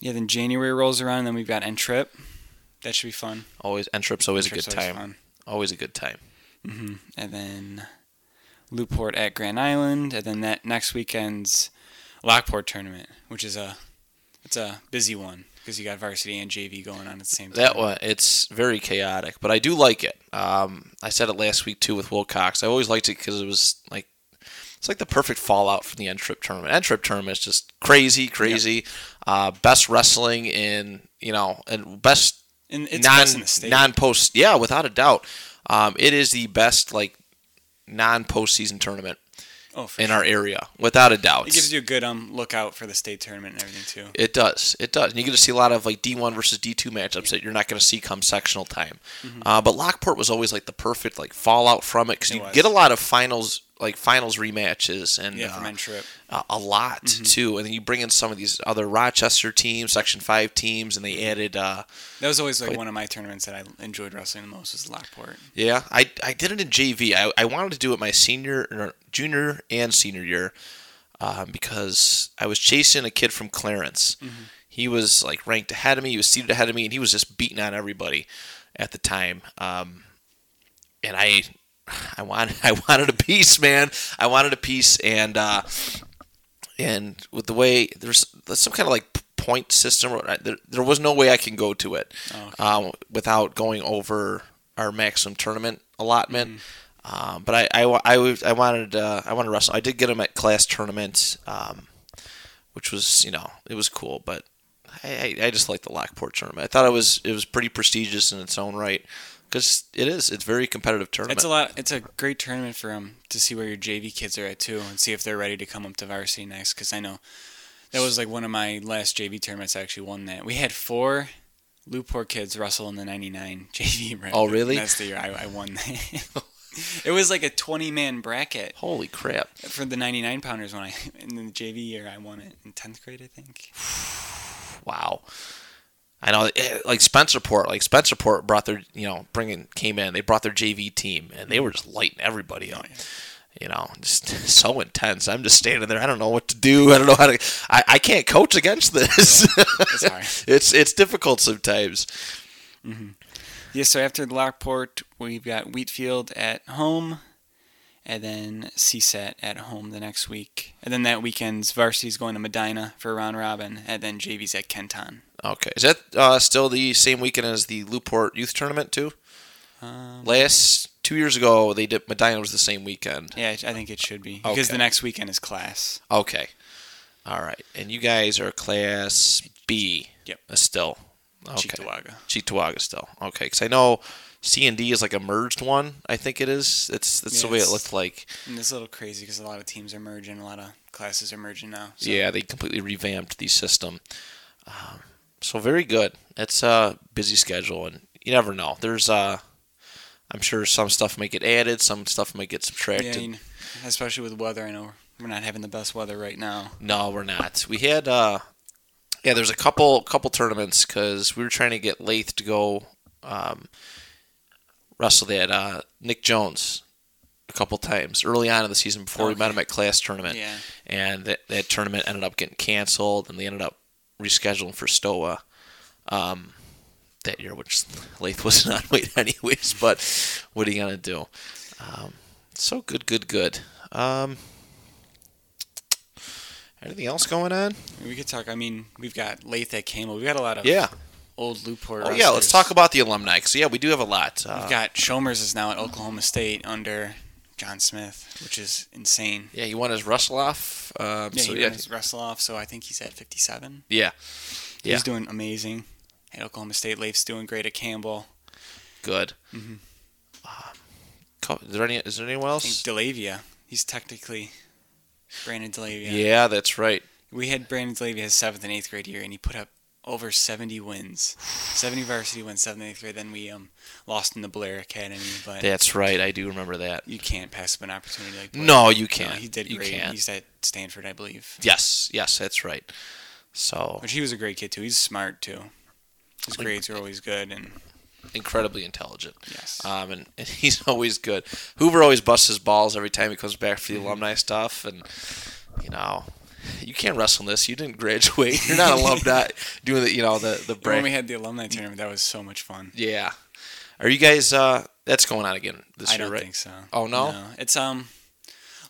B: Yeah, then January rolls around, and then we've got N Trip. That should be fun.
A: Always, and trip's always a
B: Trip's
A: good
B: always
A: time.
B: fun.
A: Always a good time.
B: hmm And then Lew-Port at Grand Island, and then that next weekend's Lockport tournament, which is a it's a busy one because you got varsity and JV going on at the same time.
A: That one, it's very chaotic, but I do like it. Um, I said it last week too with Wilcox. I always liked it because it was like it's like the perfect fallout from the N Trip tournament. N Trip tournament is just crazy, crazy. Uh, best wrestling in you know, and best
B: and it's
A: non
B: best in the state.
A: non post. Yeah, without a doubt, um, it is the best like non postseason tournament
B: oh,
A: in
B: sure.
A: our area, without a doubt.
B: It gives you a good um lookout for the state tournament and everything too.
A: It does. It does. And you get to see a lot of like D1 versus D2 matchups that you're not going to see come sectional time. Uh, but Lockport was always like the perfect like fallout from it because
B: Mm-hmm.
A: You
B: was.
A: get a lot of finals like finals rematches and
B: Yeah,
A: uh,
B: trip.
A: a, a lot
B: Mm-hmm.
A: too. And then you bring in some of these other Rochester teams, Section Five teams, and they added. Uh,
B: That was always like
A: But-
B: one of my tournaments that I enjoyed wrestling the most was Lockport.
A: yeah, I I did it in JV. I I wanted to do it my senior, or junior, and senior year, um, because I was chasing a kid from Clarence. He was like ranked ahead of me. He was seated ahead of me, and he was just beating on everybody at the time. Um, and I, I wanted, I wanted a piece, man. I wanted a piece, and uh, and with the way there's, some kind of like point system. There, there was no way I can go to it
B: Oh, okay.
A: um, without going over our maximum tournament allotment. Um, but I, I, I, I wanted uh, I wanted to wrestle. I did get him at class tournament, um, which was you know it was cool. But I, I, I just like the Lockport tournament. I thought it was it was pretty prestigious in its own right because it is. It's very competitive tournament.
B: It's a lot. It's a great tournament for them to see where your JV kids are at too, and see if they're ready to come up to varsity next. Because I know that was like one of my last JV tournaments. I actually won that. We had four Lew-Port kids wrestle in the '99 JV. Right?
A: Oh, really?
B: That's the year I, I won that. it was like a 20 man bracket
A: Holy crap!
B: for the 99 pounders when I in the JV year I won it in 10th grade I think.
A: Wow. I know, eh, like Spencerport, like Spencerport brought their, you know, bringing came in. They brought their JV team, and they were just lighting everybody up. You know, just so intense. I'm just standing there. I don't know what to do. I don't know how to. I, I can't coach against this.
B: It's hard.
A: it's it's difficult sometimes.
B: Yeah, so after Lockport, we've got Wheatfield at home, and then CSET at home the next week. And then that weekend's varsity's going to Medina for round robin, and then JV's at Kenton.
A: Okay, is that uh, still the same weekend as the Lew-Port Youth Tournament too?
B: Um,
A: Last two years ago, they did Medina was the same weekend.
B: yeah, I think it should be because
A: Okay.
B: the next weekend is class.
A: Okay, all right, and you guys are Class B.
B: Yep.
A: uh, Still. Okay.
B: Cheektowaga.
A: Cheektowaga still. Okay, because I know C and D is like a merged one. I think it is. It's that's the way it looked like.
B: And it's a little crazy because a lot of teams are merging, a lot of classes are merging now. So.
A: Yeah, they completely revamped the system. Um, so very good. It's a busy schedule, and you never know. There's uh, I'm sure some stuff might get added, some stuff might get
B: Yeah,
A: subtracted.
B: you know, especially with weather. I know we're not having the best weather right now.
A: No, we're not. We had uh, yeah, there's a couple couple tournaments because we were trying to get Lath to go um, wrestle that uh, Nick Jones a couple times early on in the season before we met him at class tournament,
B: Yeah.
A: and that, that tournament ended up getting canceled, and they ended up rescheduling for Stoa um, that year, which Lath wasn't on weight anyways. But what are you gonna do? Um, so good, good, good. Um, anything else going on?
B: We could talk. I mean, we've got Lath at Campbell. We've got a lot of
A: Yeah.
B: old Lew-Port.
A: Oh yeah, let's talk about the alumni. Cause yeah, we do have a lot. Uh,
B: We've got Shomers is now at Oklahoma State under John Smith, which is insane.
A: yeah, he won his wrestle off. Um,
B: Yeah,
A: so
B: he
A: yeah,
B: won his wrestle off, so I think he's at 57.
A: yeah, Yeah.
B: He's doing amazing at Oklahoma State. Leif's doing great at Campbell.
A: good.
B: Mm-hmm.
A: Um, is there any? Is there anyone
B: I think
A: else?
B: Delavia. He's technically Brandon Delavia.
A: Yeah, that's right.
B: We had Brandon Delavia his seventh and eighth grade year, and he put up over 70 wins. 70 varsity wins, seventh eighth grade. Then we um lost in the Blair Academy, but
A: That's right. I do remember that.
B: you can't pass up an opportunity like Blair.
A: No, you can't.
B: he did great. He's at Stanford, I believe.
A: Yes, yes, that's right. So
B: Which he was a great kid too. He's smart too. His grades are always good, and
A: incredibly intelligent.
B: yes,
A: Um, and, and he's always good. Hoover always busts his balls every time he comes back for the
B: Mm-hmm.
A: alumni stuff, and you know, you can't wrestle in this. You didn't graduate. You're not alumni doing the you know the the
B: when we had the alumni tournament, that was so much fun.
A: Yeah. Are you guys? uh That's going on again this
B: I
A: year,
B: don't
A: right?
B: think so.
A: Oh, no?
B: it's um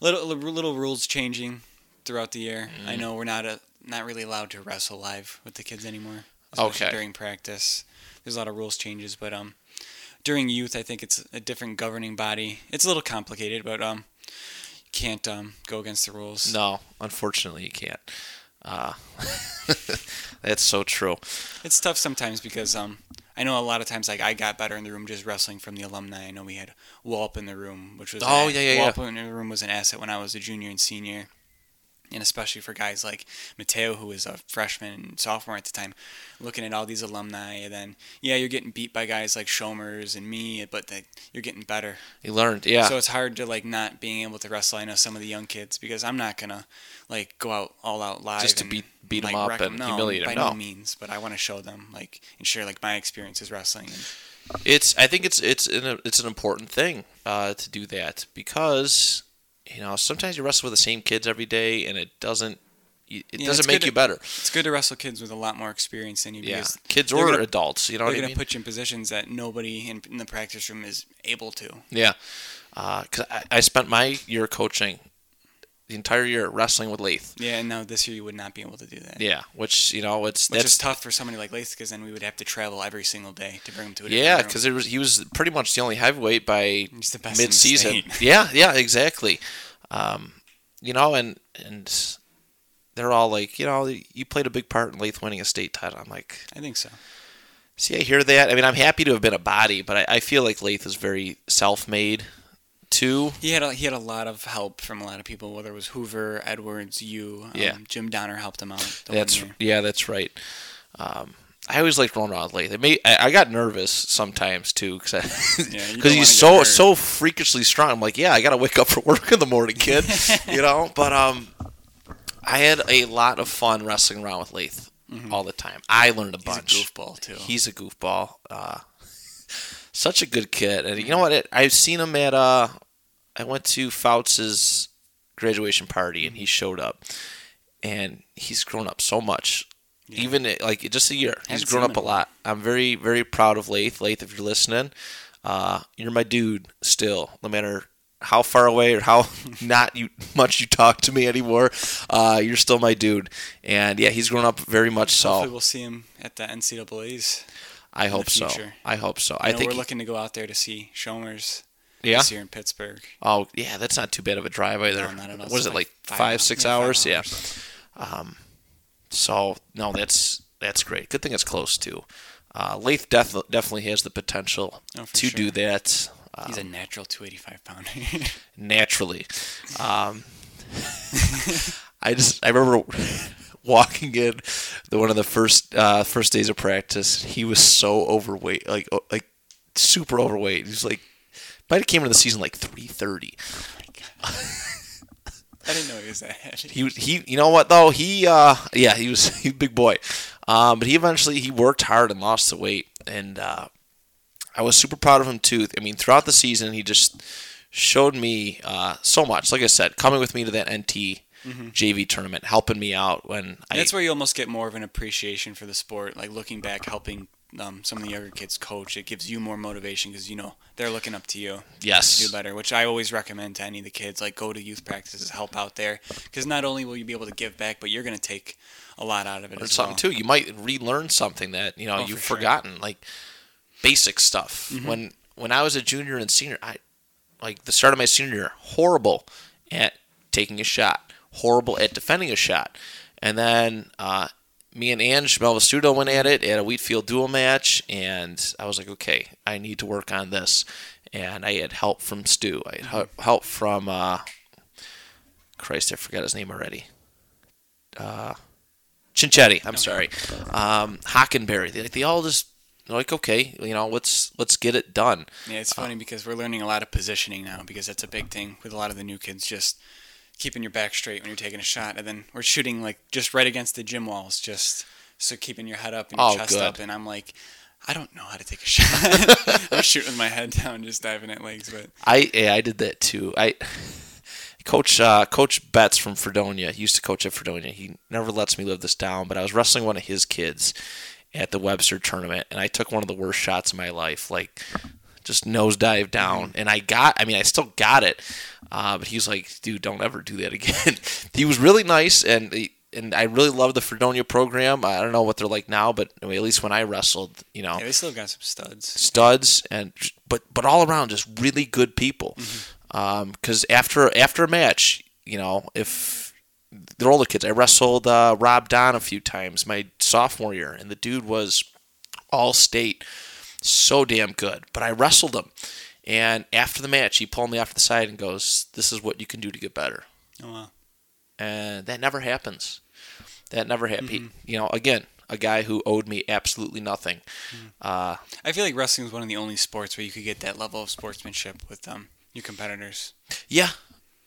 B: little little rules changing throughout the year. I
A: Mm.
B: know we're not a, not really allowed to wrestle live with the kids anymore. especially
A: Okay.
B: During practice, there's a lot of rules changes, but um during youth, I think it's a different governing body. It's a little complicated, but um you can't um go against the rules.
A: No, unfortunately, you can't. Uh, that's so true.
B: It's tough sometimes because um I know a lot of times like I got better in the room just wrestling from the alumni. I know we had Walp in the room, which was
A: Oh, yeah, yeah, yeah.
B: Walp in the room was an asset when I was a junior and senior. And especially for guys like Mateo, who was a freshman and sophomore at the time, looking at all these alumni, and then yeah, you're getting beat by guys like Shomers and me, but they, you're getting better.
A: You learned, yeah.
B: So it's hard to like not being able to wrestle. I know some of the young kids because I'm not gonna like go out all out live
A: Just to
B: and,
A: beat- beat
B: like,
A: up
B: wreck
A: and
B: No,
A: them
B: By
A: no.
B: no means, but I want to show them like and share like my experiences wrestling. And,
A: It's I think it's it's an it's an important thing uh, to do that because you know sometimes you wrestle with the same kids every day and it doesn't it
B: Yeah,
A: doesn't make you
B: to-
A: better.
B: it's good to wrestle kids with a lot more experience than you.
A: Yeah,
B: because
A: kids or
B: gonna-
A: adults. You know
B: they're
A: what I
B: gonna put you in positions that nobody in, in the practice room is able to.
A: Yeah, uh, because I, I spent my year coaching the entire year wrestling with Lath.
B: Yeah, and now this year you would not be able to do that.
A: Yeah, which you know it's
B: Which
A: that's
B: is tough for somebody like Lath because then we would have to travel every single day to bring him to a
A: yeah because it was he was pretty much the only heavyweight by
B: He's the best
A: mid season. Yeah, yeah, exactly. Um, you know, and and they're all like, you know, you played a big part in Lath winning a state title. I'm like,
B: I think so.
A: see, I hear that. I mean, I'm happy to have been a body, but I, I feel like Lath is very self-made too.
B: He had a, he had a lot of help from a lot of people, whether it was Hoover, Edwards, you, um,
A: Yeah.
B: Jim Donner helped him out.
A: That's yeah, that's right. Um, I always liked Ron around with Lath. Made, I, I got nervous sometimes too because
B: Yeah,
A: he's so so freakishly strong. I'm like, yeah, I got to wake up for work in the morning, kid. you know, but um, I had a lot of fun wrestling around with Lath all the time. I learned a
B: Mm-hmm. He's a goofball too.
A: He's a goofball. Uh, such a good kid, and you know what? It, I've seen him at. Uh, I went to Fouts' graduation party, and he showed up, and he's grown up so much.
B: Yeah.
A: Even at, like just a year, he's grown up
B: him
A: a lot. I'm very, very proud of Lath. Lath, if you're listening, uh, you're my dude still. No matter how far away or how not you much you talk to me anymore, uh, you're still my dude. And yeah, he's grown up very much so.
B: We'll see him at the NCAA's.
A: I hope so. I hope so.
B: I
A: I
B: know
A: think
B: we're looking to go out there to see Shomers
A: yeah.
B: this year in Pittsburgh.
A: Oh yeah, that's not too bad of a drive either.
B: No, not at all.
A: What is it like
B: five
A: five,
B: hours.
A: six
B: five
A: hours? Yeah. Um, so no, that's that's great. Good thing it's close too. Uh, Lath def- definitely has the potential
B: Oh,
A: to do
B: sure.
A: that uh,
B: He's a natural 285 pounder.
A: naturally. Um, I just I remember walking in the one of the first uh, first days of practice. He was so overweight, like like super overweight. He's like might have came into the season like three thirty.
B: I didn't know he was that heavy.
A: He he you know what though he uh yeah he was he was big boy, um but he eventually he worked hard and lost the weight and uh, I was super proud of him too. I mean throughout the season he just showed me uh, so much. Like I said, coming with me to that NT JV tournament, helping me out when I
B: That's where you almost get more of an appreciation for the sport. Like looking back, helping um, some of the younger kids coach, it gives you more motivation because you know they're looking up to you to
A: yes
B: do better. Which I always recommend to any of the kids. Like go to youth practices, help out there, because not only will you be able to give back, but you're going to take a lot out of it
A: or something
B: well.
A: too. You might relearn something that you know
B: Oh,
A: you've
B: for sure.
A: forgotten, like basic stuff.
B: Mm-hmm.
A: When when I was a junior and senior, I like the start of my senior year, horrible at taking a shot, horrible at defending a shot, and then uh, me and Ange Melvistudo went at it at a Wheatfield dual match, and I was like, okay, I need to work on this, and I had help from Stu, I had help from. Uh, Christ, I forgot his name already. Uh, Chinchetti. I'm sorry. Um, Hockenberry. They, they all just like, okay, you know, let's let's get it done.
B: Yeah, it's funny because we're learning a lot of positioning now because that's a big thing with a lot of the new kids. Just keeping your back straight when you're taking a shot, and then we're shooting like just right against the gym walls, just so keeping your head up and your
A: Oh,
B: chest
A: good.
B: up. And I'm like, I don't know how to take a shot. I'm shooting with my head down, just diving at legs. But
A: I yeah, I did that too. I coach uh, Coach Betts from Fredonia. He used to coach at Fredonia. He never lets me live this down. But I was wrestling one of his kids at the Webster tournament, and I took one of the worst shots of my life. Like just nosedive down, and I got. I mean, I still got it. Uh, but he was like, "Dude, don't ever do that again." he was really nice, and he- and I really love the Fredonia program. I don't know what they're like now, but I mean, at least when I wrestled, you know,
B: yeah, they still got some studs.
A: studs and but but all around just really good people. Because after after a match, you know, if they're older kids, I wrestled uh, Rob Don a few times my sophomore year, and the dude was all state, so damn good. But I wrestled him, and after the match, he pulled me off to the side and goes, "This is what you can do to get better."
B: Oh wow.
A: and that never happens. That never happened.
B: Mm-hmm.
A: You know, again, a guy who owed me absolutely nothing.
B: Mm.
A: Uh,
B: I feel like wrestling is one of the only sports where you could get that level of sportsmanship with um, your competitors.
A: yeah,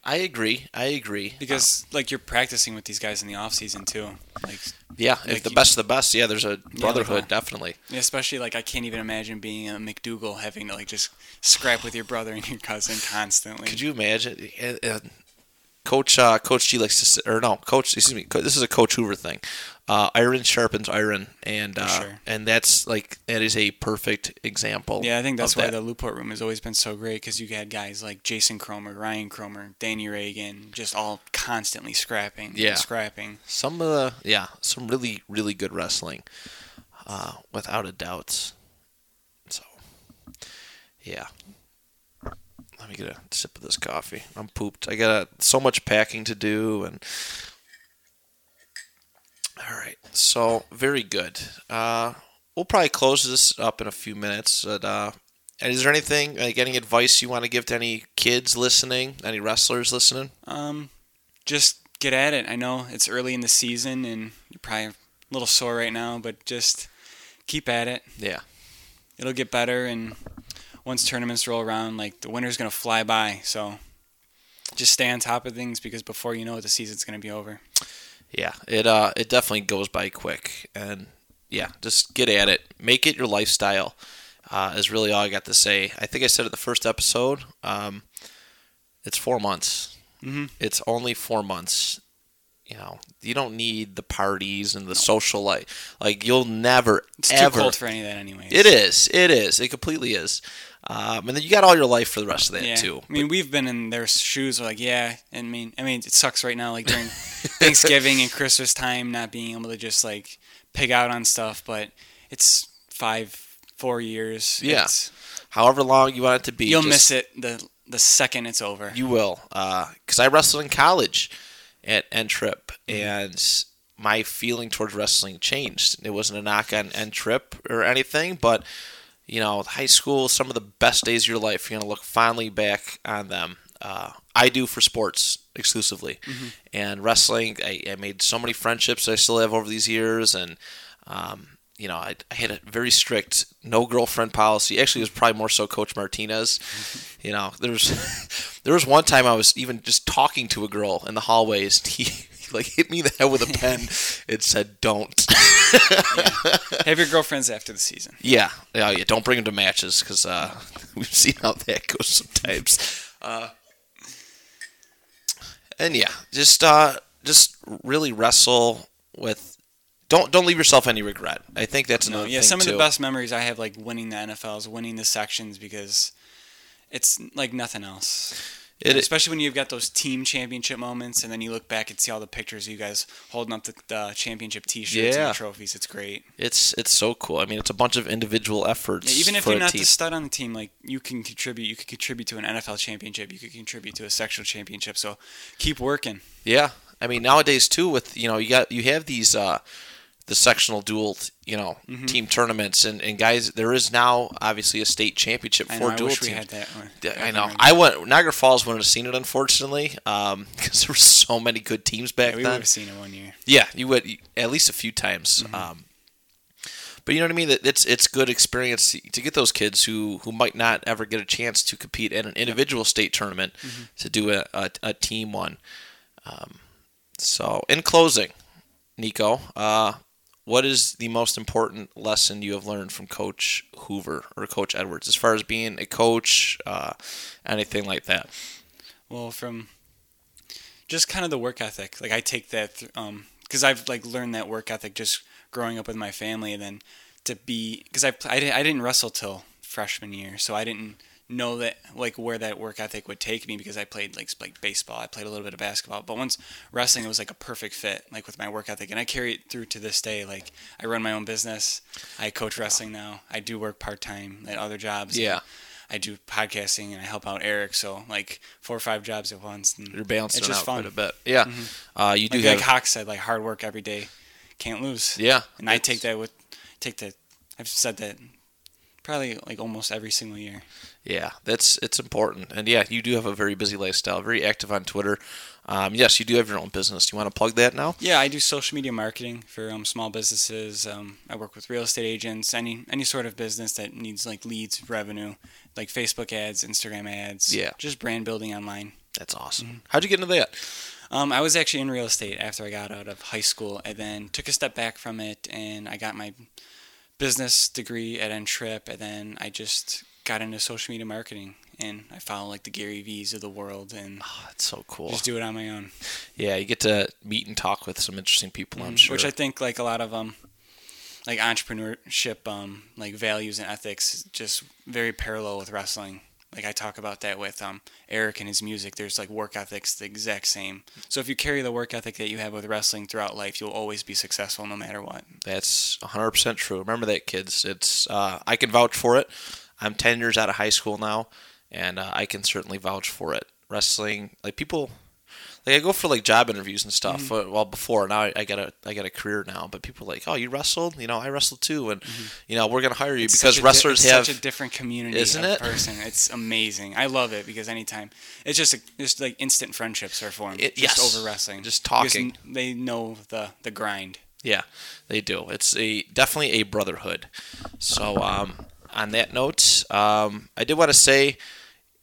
A: I agree. I agree.
B: Because like you're practicing with these guys in the off season too. Like
A: yeah, if the
B: you-
A: best of the best, yeah, there's a
B: like
A: brotherhood,
B: a-
A: definitely.
B: especially like I can't even imagine being a McDougal having to like just scrap with your brother and your cousin constantly.
A: Could you imagine? Uh, uh, Coach uh, Coach G likes to say, or no, Coach. Excuse me. This is a Coach Hoover thing. Uh, iron sharpens iron, and uh,
B: sure.
A: and that's like that is a perfect example.
B: Yeah, I think that's why
A: that.
B: the Lew-Port room has always been so great because you had guys like Jason Cromer, Ryan Cromer, Danny Reagan, just all constantly scrapping, and
A: Yeah.
B: scrapping.
A: some of the yeah, some really really good wrestling, uh, without a doubt. So, yeah. Let me get a sip of this coffee. I'm pooped. I got so much packing to do, and all right. So very good. Uh, we'll probably close this up in a few minutes. But, uh, and is there anything like any advice you want to give to any kids listening, any wrestlers listening?
B: Um, just get at it. I know it's early in the season and you're probably a little sore right now, but just keep at it.
A: Yeah.
B: It'll get better, and once tournaments roll around, like the winter's gonna fly by. So just stay on top of things because before you know it, the season's gonna be over.
A: Yeah, it uh it definitely goes by quick, and yeah, just get at it. Make it your lifestyle. Uh, is really all I got to say. I think I said it the first episode. Um, it's four months.
B: Mhm.
A: It's only four months. You know, you don't need the parties and the social life. Like you'll never
B: It's too
A: ever.
B: cold for any of that, anyways.
A: it is. It is. It completely is. Um, and then you got all your life for the rest of that
B: Yeah,
A: too.
B: I mean, we've been in their shoes. We're like, yeah. And I mean, I mean, it sucks right now, like during Thanksgiving and Christmas time, not being able to just like pig out on stuff. But it's five, four years.
A: Yeah.
B: It's-
A: However long you want it to be,
B: you'll
A: just-
B: miss it the the second it's over.
A: You will, because I wrestled in college at N Trip, and my feeling towards wrestling changed. It wasn't a knock on N Trip or anything, but you know, high school, some of the best days of your life. You're gonna look fondly back on them. Uh, I do for sports exclusively, and wrestling. I, I made so many friendships I still have over these years, and um, you know, I, I had a very strict no girlfriend policy. Actually, it was probably more so Coach Martinez. You know, there was there was one time I was even just talking to a girl in the hallways. He like hit me in the head with a pen. It said, "Don't."
B: Have your girlfriends after the season.
A: yeah, yeah, yeah. Don't bring them to matches because uh, we've seen how that goes sometimes. Uh, and yeah, just uh, just really wrestle with. Don't don't leave yourself any regret. I think that's
B: No, yeah, some of
A: too.
B: the best memories I have, like winning the NFLs, winning the sections, because it's like nothing else.
A: It-
B: Especially when you've got those team championship moments, and then you look back and see all the pictures of you guys holding up the, the championship T-shirts and the trophies. It's great.
A: It's it's so cool. I mean, it's a bunch of individual efforts.
B: Yeah, even if you're not
A: team.
B: the stud on the team, like you can contribute. You could contribute to an NFL championship. You could contribute to a sectional championship. So keep working.
A: Yeah, I mean nowadays too, with you know you got you have these uh, the sectional dual you know
B: Mm-hmm.
A: team tournaments and, and guys there is now obviously a state championship for
B: know. I
A: dual
B: wish we
A: teams.
B: had that. one.
A: Yeah, I know. I went Niagara Falls wouldn't have seen it unfortunately because there were so many good teams back
B: Yeah, We would have seen it one year.
A: Yeah, you would at least a few times.
B: Mm-hmm.
A: Um, but you know what I mean? That it's it's good experience to get those kids who, who might not ever get a chance to compete at an individual state tournament
B: Mm-hmm.
A: to do a, a, a team one. Um, so, in closing, Nico, uh, what is the most important lesson you have learned from Coach Hoover or Coach Edwards as far as being a coach, uh, anything like that?
B: Well, from just kind of the work ethic. Like I take that th- um because I've like learned that work ethic just growing up with my family, and then to be because I I, I didn't wrestle till freshman year, so I didn't know that like where that work ethic would take me because I played like like baseball, I played a little bit of basketball, but once wrestling it was like a perfect fit like with my work ethic, and I carry it through to this day. Like I run my own business, I coach wrestling now, I do work part time at other jobs.
A: Yeah.
B: I do podcasting and I help out Eric, so like four or five jobs at once. And
A: You're balancing
B: it's just
A: out
B: fun.
A: a bit. Yeah, uh, you do
B: Like,
A: have.
B: like Hawk said, like hard work every day, can't lose.
A: yeah,
B: and I take that with take that. I've said that probably like almost every single year.
A: Yeah, that's it's important, and yeah, you do have a very busy lifestyle, very active on Twitter. Um, yes, you do have your own business. Do you want to plug that now?
B: Yeah, I do social media marketing for um, small businesses. Um, I work with real estate agents, any any sort of business that needs like leads, revenue, like Facebook ads, Instagram ads.
A: Yeah.
B: just brand building online.
A: That's awesome. How'd you get into that?
B: Um, I was actually in real estate after I got out of high school, and then took a step back from it, and I got my business degree at N-Trip, and then I just got into social media marketing, and I follow like the Gary V's of the world, and
A: Oh, that's so cool.
B: just do it on my own.
A: Yeah, you get to meet and talk with some interesting people. I'm sure.
B: Which I think like a lot of um, like entrepreneurship um, like values and ethics, just very parallel with wrestling. Like I talk about that with um, Eric and his music. There's like work ethics the exact same. So if you carry the work ethic that you have with wrestling throughout life, you'll always be successful no matter what.
A: That's 100% true. Remember that, kids. It's uh, I can vouch for it. I'm 10 years out of high school now, and uh, I can certainly vouch for it. Wrestling, like people, like I go for like job interviews and stuff.
B: Mm-hmm.
A: uh, Well, before now I, I got a I got a career now, but people are like, oh, you wrestled? You know, I wrestled too, and you know, we're gonna hire you
B: Mm-hmm. It's
A: because
B: a di-
A: wrestlers have.
B: such a different community
A: Isn't it?
B: person. It's amazing. I love it because anytime it's just a, just like instant friendships are formed
A: It-
B: just
A: yes.
B: over wrestling.
A: Just talking.
B: n- they know the the grind.
A: Yeah, they do. It's a definitely a brotherhood. So, um, on that note, um, I did want to say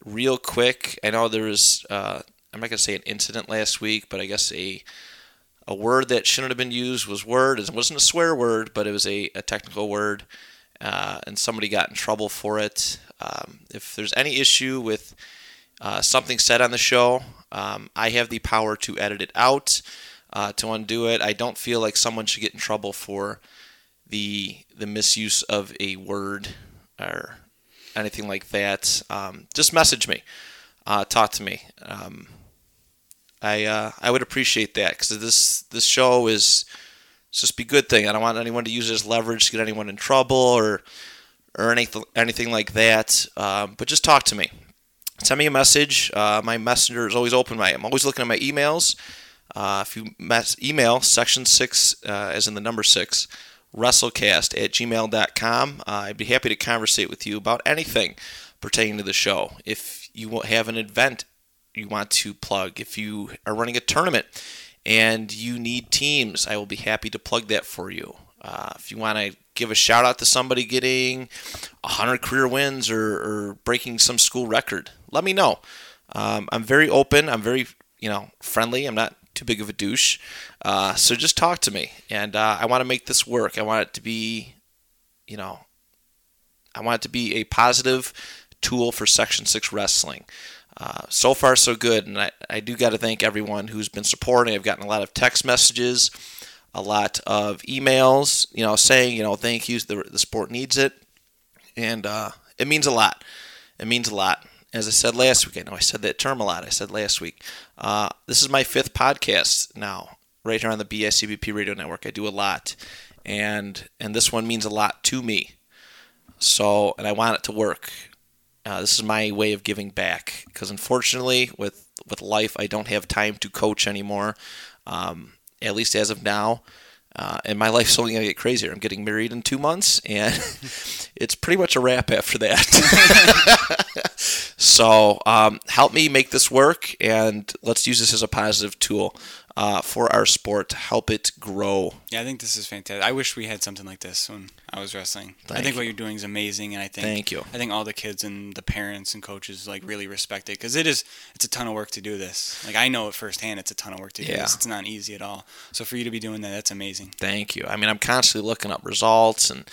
A: real quick. I know there was uh, I'm not gonna say an incident last week, but I guess a a word that shouldn't have been used was word. It wasn't a swear word, but it was a, a technical word, uh, and somebody got in trouble for it. Um, if there's any issue with uh, something said on the show, um, I have the power to edit it out, uh, to undo it. I don't feel like someone should get in trouble for the the misuse of a word or anything like that. Um, just message me, uh, talk to me. I uh, I would appreciate that because this this show is just be a good thing. I don't want anyone to use it as leverage to get anyone in trouble or or anything anything like that. Um, but just talk to me. Send me a message. Uh, my messenger is always open. I'm always looking at my emails. Uh, if you mess, email section six, uh, as in the number six, wrestlecast at gmail.com, uh, I'd be happy to conversate with you about anything pertaining to the show. If you have an event you want to plug, if you are running a tournament and you need teams, I will be happy to plug that for you. Uh, if you want to give a shout out to somebody getting 100 career wins or, or breaking some school record, let me know. Um, I'm very open. I'm very, you know, friendly. I'm not too big of a douche. Uh, so just talk to me. And uh, I want to make this work. I want it to be, you know, I want it to be a positive tool for Section 6 wrestling. Uh, so far, so good. And I, I do got to thank everyone who's been supporting. I've gotten a lot of text messages, a lot of emails, you know, saying, you know, thank you. The, the sport needs it. And uh, it means a lot. It means a lot. As I said last week, I know I said that term a lot. I said last week. Uh, this is my fifth podcast now, right here on the BICBP Radio Network. I do a lot. And, and this one means a lot to me. So, and I want it to work. Uh, this is my way of giving back because unfortunately, with with life, I don't have time to coach anymore. Um, at least as of now, uh, and my life's only gonna get crazier. I'm getting married in two months, and it's pretty much a wrap after that. so um, help me make this work, and let's use this as a positive tool uh, for our sport to help it grow.
B: Yeah, I think this is fantastic. I wish we had something like this when I was wrestling.
A: Thank
B: I think
A: you.
B: what you're doing is amazing, and I think
A: Thank you.
B: I think all the kids and the parents and coaches like really respect it because it is it's a ton of work to do this. Like I know it firsthand. It's a ton of work to do
A: Yeah.
B: this. It's not easy at all. So for you to be doing that, that's amazing.
A: Thank you. I mean, I'm constantly looking up results and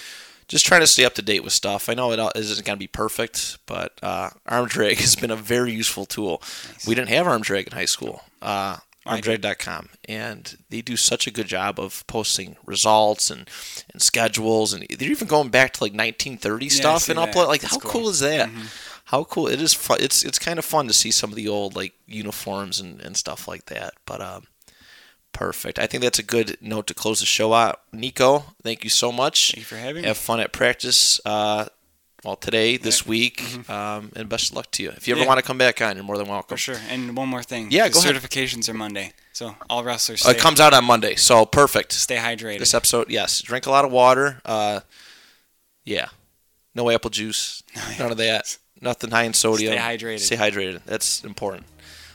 A: just trying to stay up to date with stuff. I know it all- isn't going to be perfect, but uh, arm drag has been a very useful tool. We didn't have arm drag in high school. Uh. armdrag.com and they do such a good job of posting results and, and schedules. And they're even going back to like 1930
B: I
A: stuff and upload. Like
B: That's
A: how
B: cool.
A: cool. is that? How cool. It is fun. it's it's kind of fun to see some of the old like uniforms and, and stuff like that. But um perfect. I think that's a good note to close the show out. Nico thank you so much.
B: Thank you for having me.
A: have fun at practice uh well today this week um, and best of luck to you if you ever
B: Mm-hmm. Yeah.
A: want to come back on you're more than welcome
B: For sure. And one more thing.
A: Yeah, go ahead.
B: certifications are Monday, so all wrestlers stay,
A: it comes out on monday so perfect
B: stay hydrated.
A: this episode yes drink a lot of water uh yeah No apple juice. None of that. Nothing high in sodium.
B: Stay hydrated.
A: Stay hydrated. That's important.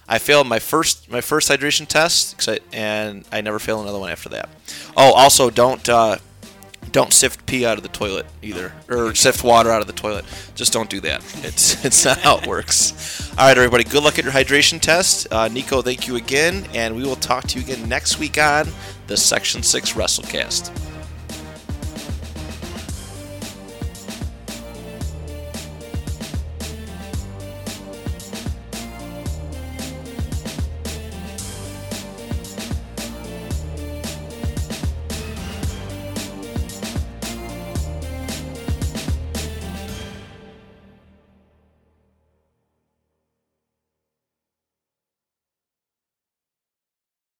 A: I failed my first my first hydration test, I- and I never failed another one after that. Oh, also don't uh, don't sift pee out of the toilet either, or sift water out of the toilet. Just don't do that. It's it's not how it works. All right, everybody. Good luck at your hydration test. Uh, Nico, thank you again, and we will talk to you again next week on the Section Six WrestleCast.